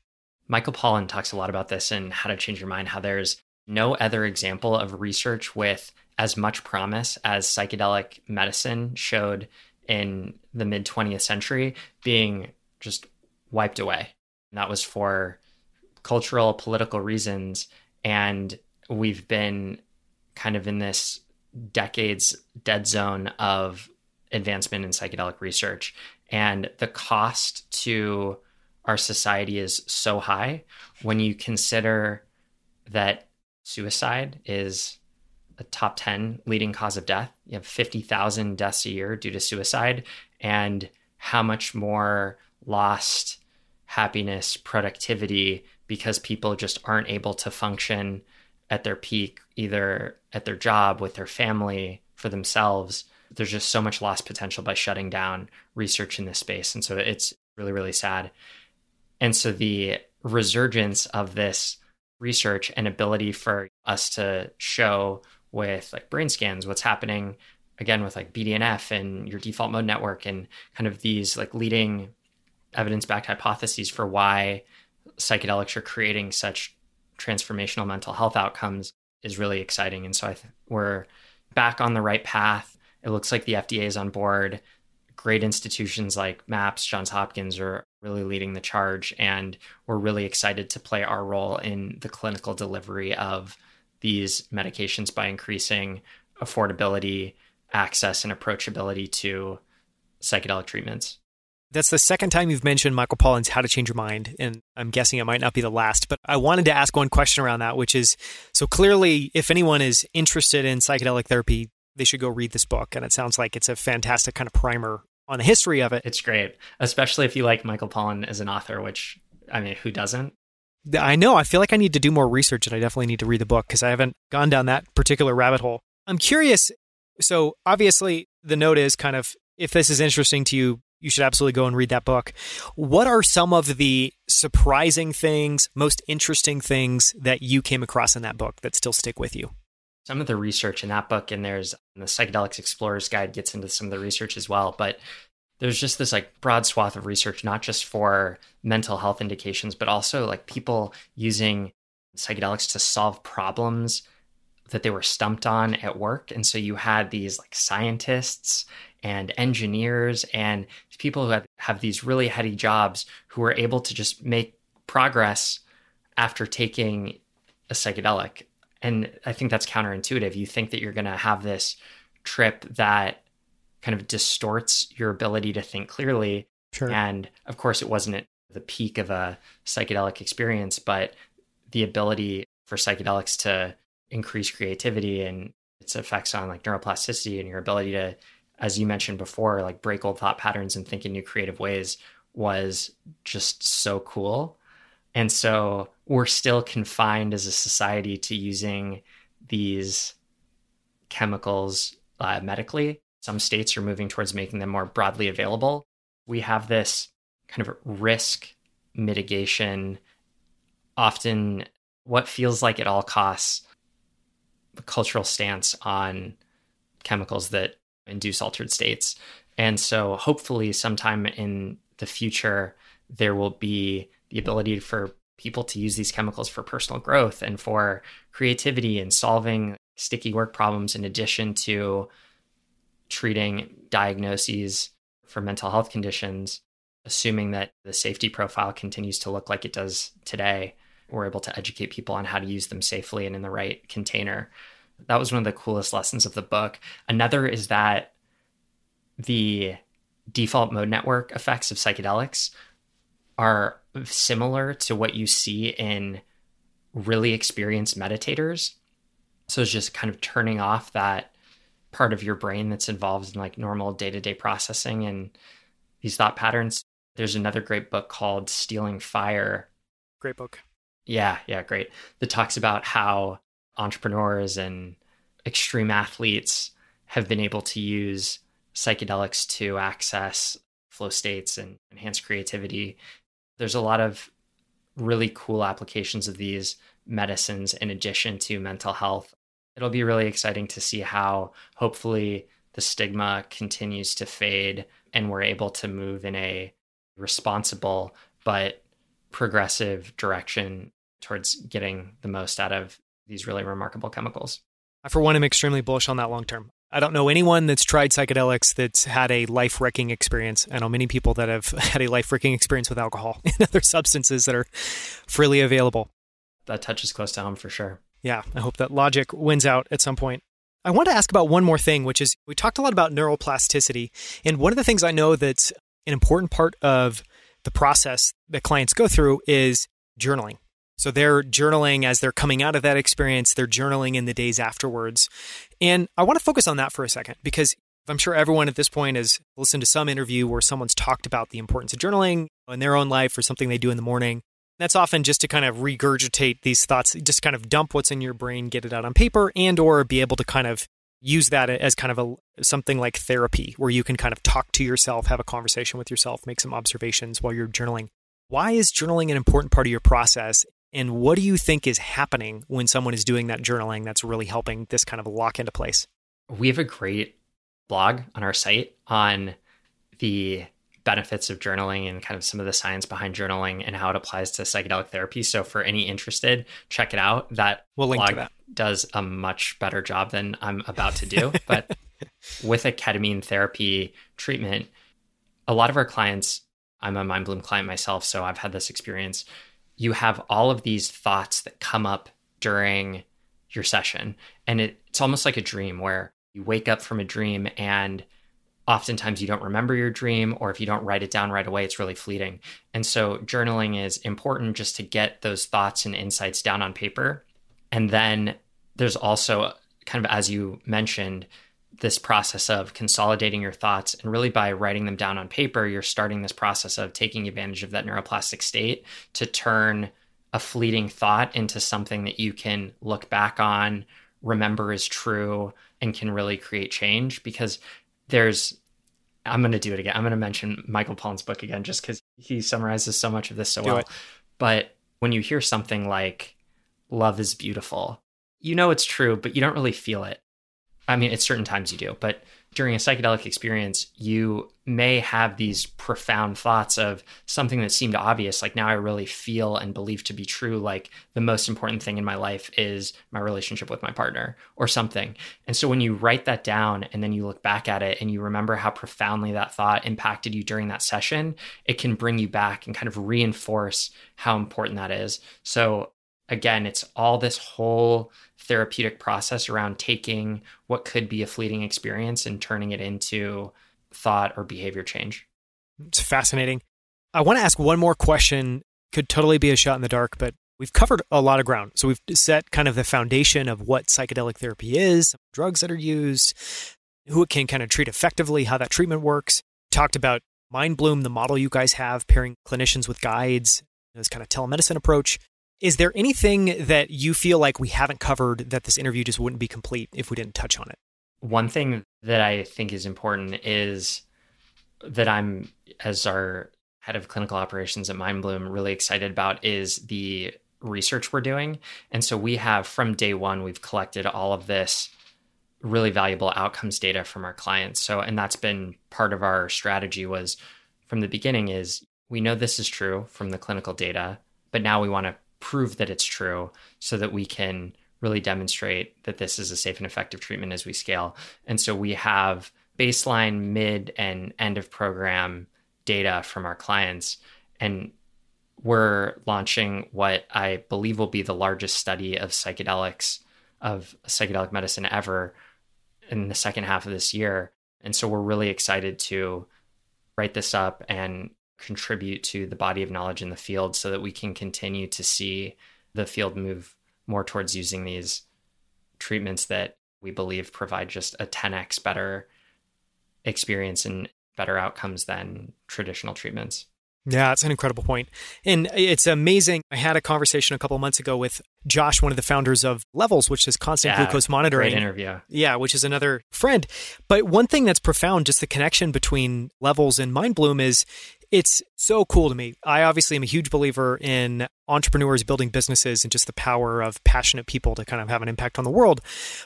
Michael Pollan talks a lot about this and how to change your mind, how there's no other example of research with as much promise as psychedelic medicine showed in the mid 20th century being just wiped away. And that was for cultural, political reasons. And we've been kind of in this decades dead zone of advancement in psychedelic research. And the cost to our society is so high when you consider that suicide is a top 10 leading cause of death. You have 50,000 deaths a year due to suicide, and how much more lost happiness, productivity, because people just aren't able to function at their peak, either at their job, with their family, for themselves. There's just so much lost potential by shutting down research in this space. And so it's really, really sad. And so the resurgence of this research and ability for us to show with like brain scans what's happening again with like BDNF and your default mode network and kind of these like leading evidence backed hypotheses for why psychedelics are creating such transformational mental health outcomes is really exciting. And so I th- we're back on the right path. It looks like the FDA is on board great institutions like MAPS, Johns Hopkins are really leading the charge. And we're really excited to play our role in the clinical delivery of these medications by increasing affordability, access, and approachability to psychedelic treatments. That's the second time you've mentioned Michael Pollan's How to Change Your Mind, and I'm guessing it might not be the last, but I wanted to ask one question around that, which is so clearly, if anyone is interested in psychedelic therapy, they should go read this book. And it sounds like it's a fantastic kind of primer on the history of it. It's great, especially if you like Michael Pollan as an author, which, I mean, who doesn't? I know. I feel like I need to do more research and I definitely need to read the book because I haven't gone down that particular rabbit hole. I'm curious. So, obviously, the note is kind of if this is interesting to you, you should absolutely go and read that book. What are some of the surprising things, most interesting things that you came across in that book that still stick with you? Some of the research in that book, and there's um, the Psychedelics Explorer's Guide gets into some of the research as well. But there's just this like broad swath of research, not just for mental health indications, but also like people using psychedelics to solve problems that they were stumped on at work. And so you had these like scientists and engineers and people who have, have these really heady jobs who were able to just make progress after taking a psychedelic. And I think that's counterintuitive. You think that you're going to have this trip that kind of distorts your ability to think clearly. Sure. And of course, it wasn't at the peak of a psychedelic experience, but the ability for psychedelics to increase creativity and its effects on like neuroplasticity and your ability to as you mentioned before, like break old thought patterns and think in new creative ways was just so cool. And so we're still confined as a society to using these chemicals uh, medically. Some states are moving towards making them more broadly available. We have this kind of risk mitigation, often what feels like at all costs, the cultural stance on chemicals that induce altered states. And so hopefully sometime in the future, there will be the ability for people to use these chemicals for personal growth and for creativity and solving sticky work problems in addition to treating diagnoses for mental health conditions, assuming that the safety profile continues to look like it does today. We're able to educate people on how to use them safely and in the right container. That was one of the coolest lessons of the book. Another is that the default mode network effects of psychedelics are similar to what you see in really experienced meditators. So it's just kind of turning off that part of your brain that's involved in like normal day to day processing and these thought patterns. There's another great book called Stealing Fire. Great book. Yeah, yeah, great. That talks about how entrepreneurs and extreme athletes have been able to use psychedelics to access flow states and enhance creativity. There's a lot of really cool applications of these medicines in addition to mental health. It'll be really exciting to see how hopefully the stigma continues to fade and we're able to move in a responsible but progressive direction towards getting the most out of these really remarkable chemicals. I, for one, am extremely bullish on that long term. I don't know anyone that's tried psychedelics that's had a life wrecking experience. I know many people that have had a life wrecking experience with alcohol and other substances that are freely available. That touches close to home for sure. Yeah, I hope that logic wins out at some point. I want to ask about one more thing, which is we talked a lot about neuroplasticity. And one of the things I know that's an important part of the process that clients go through is journaling. So they're journaling as they're coming out of that experience, they're journaling in the days afterwards. And I want to focus on that for a second because I'm sure everyone at this point has listened to some interview where someone's talked about the importance of journaling in their own life or something they do in the morning. That's often just to kind of regurgitate these thoughts, just kind of dump what's in your brain, get it out on paper and or be able to kind of use that as kind of a something like therapy where you can kind of talk to yourself, have a conversation with yourself, make some observations while you're journaling. Why is journaling an important part of your process and what do you think is happening when someone is doing that journaling that's really helping this kind of lock into place? We have a great blog on our site on the benefits of journaling and kind of some of the science behind journaling and how it applies to psychedelic therapy. So for any interested, check it out. That we'll link to that. does a much better job than I'm about to do. but with a ketamine therapy treatment, a lot of our clients, I'm a Mindbloom client myself, so I've had this experience you have all of these thoughts that come up during your session. And it, it's almost like a dream where you wake up from a dream and oftentimes you don't remember your dream, or if you don't write it down right away, it's really fleeting. And so journaling is important just to get those thoughts and insights down on paper. And then there's also kind of, as you mentioned, this process of consolidating your thoughts and really by writing them down on paper you're starting this process of taking advantage of that neuroplastic state to turn a fleeting thought into something that you can look back on remember is true and can really create change. Because there's i'm going to do it again. I'm going to mention michael pollan's book again just because he summarizes so much of this so do well. it. but when you hear something like love is beautiful you know it's true but you don't really feel it I mean, at certain times you do, but during a psychedelic experience, you may have these profound thoughts of something that seemed obvious. Like now I really feel and believe to be true. Like the most important thing in my life is my relationship with my partner or something. And so when you write that down and then you look back at it and you remember how profoundly that thought impacted you during that session, it can bring you back and kind of reinforce how important that is. So again, it's all this whole therapeutic process around taking what could be a fleeting experience and turning it into thought or behavior change. It's fascinating. I want to ask one more question. Could totally be a shot in the dark, but we've covered a lot of ground. So we've set kind of the foundation of what psychedelic therapy is, drugs that are used, who it can kind of treat effectively, how that treatment works. Talked about Mindbloom, the model you guys have, pairing clinicians with guides, this kind of telemedicine approach. Is there anything that you feel like we haven't covered that this interview just wouldn't be complete if we didn't touch on it? One thing that I think is important is that I'm, as our head of clinical operations at Mindbloom, really excited about is the research we're doing. And so we have, from day one, we've collected all of this really valuable outcomes data from our clients. So, and that's been part of our strategy was from the beginning is we know this is true from the clinical data, but now we want to prove that it's true so that we can really demonstrate that this is a safe and effective treatment as we scale. And so we have baseline, mid, and end of program data from our clients. And we're launching what I believe will be the largest study of psychedelics, of psychedelic medicine ever in the second half of this year. And so we're really excited to write this up and contribute to the body of knowledge in the field so that we can continue to see the field move more towards using these treatments that we believe provide just a 10x better experience and better outcomes than traditional treatments. Yeah, it's an incredible point. And it's amazing. I had a conversation a couple months ago with Josh, one of the founders of Levels, which is constant Yeah, glucose monitoring. Great interview. Yeah, which is another friend. But one thing that's profound, just the connection between Levels and Mindbloom is it's so cool to me. I obviously am a huge believer in entrepreneurs building businesses and just the power of passionate people to kind of have an impact on the world.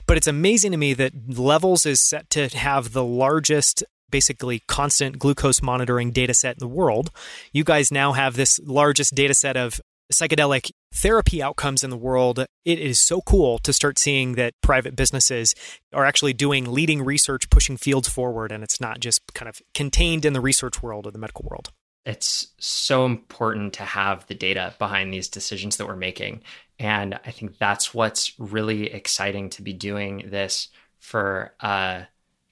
But it's amazing to me that Levels is set to have the largest basically constant glucose monitoring data set in the world. You guys now have this largest data set of psychedelic therapy outcomes in the world. It is so cool to start seeing that private businesses are actually doing leading research, pushing fields forward, and it's not just kind of contained in the research world or the medical world. It's so important to have the data behind these decisions that we're making. And I think that's what's really exciting to be doing this for a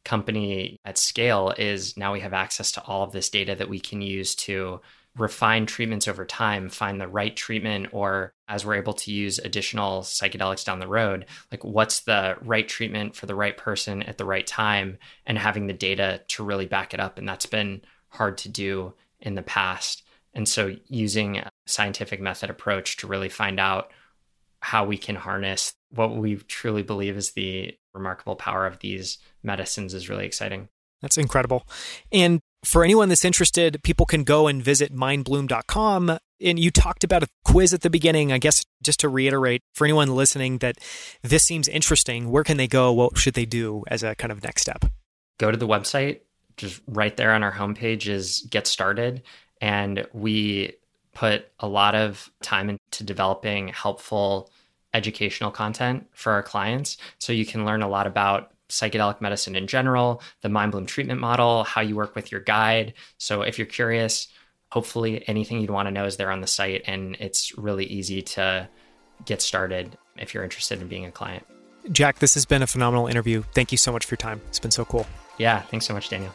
company at scale is now we have access to all of this data that we can use to refine treatments over time, find the right treatment, or as we're able to use additional psychedelics down the road, like what's the right treatment for the right person at the right time, and having the data to really back it up. And that's been hard to do in the past. And so using a scientific method approach to really find out how we can harness what we truly believe is the remarkable power of these medicines is really exciting. That's incredible. And for anyone that's interested, people can go and visit mindbloom.com. And you talked about a quiz at the beginning. I guess just to reiterate for anyone listening that this seems interesting, where can they go? What should they do as a kind of next step? Go to the website, just right there on our homepage is Get Started. And we put a lot of time into developing helpful educational content for our clients. So you can learn a lot about psychedelic medicine in general, the Mindbloom treatment model, how you work with your guide. So if you're curious, hopefully anything you'd want to know is there on the site. And it's really easy to get started if you're interested in being a client. Jack, this has been a phenomenal interview. Thank you so much for your time. It's been so cool. Yeah, thanks so much, Daniel.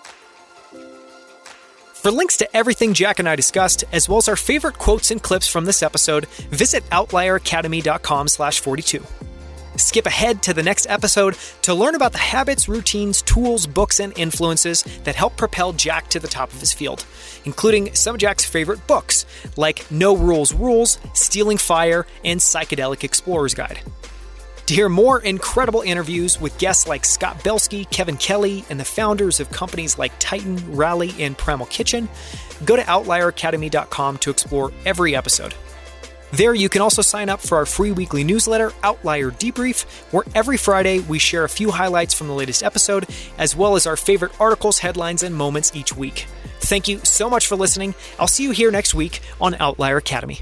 For links to everything Jack and I discussed, as well as our favorite quotes and clips from this episode, visit outlieracademy.com slash 42. Skip ahead to the next episode to learn about the habits, routines, tools, books, and influences that help propel Jack to the top of his field, including some of Jack's favorite books, like No Rules Rules, Stealing Fire, and Psychedelic Explorer's Guide. To hear more incredible interviews with guests like Scott Belsky, Kevin Kelly, and the founders of companies like Titan, Rally, and Primal Kitchen, go to OutlierAcademy.com to explore every episode. There, you can also sign up for our free weekly newsletter, Outlier Debrief, where every Friday we share a few highlights from the latest episode, as well as our favorite articles, headlines, and moments each week. Thank you so much for listening. I'll see you here next week on Outlier Academy.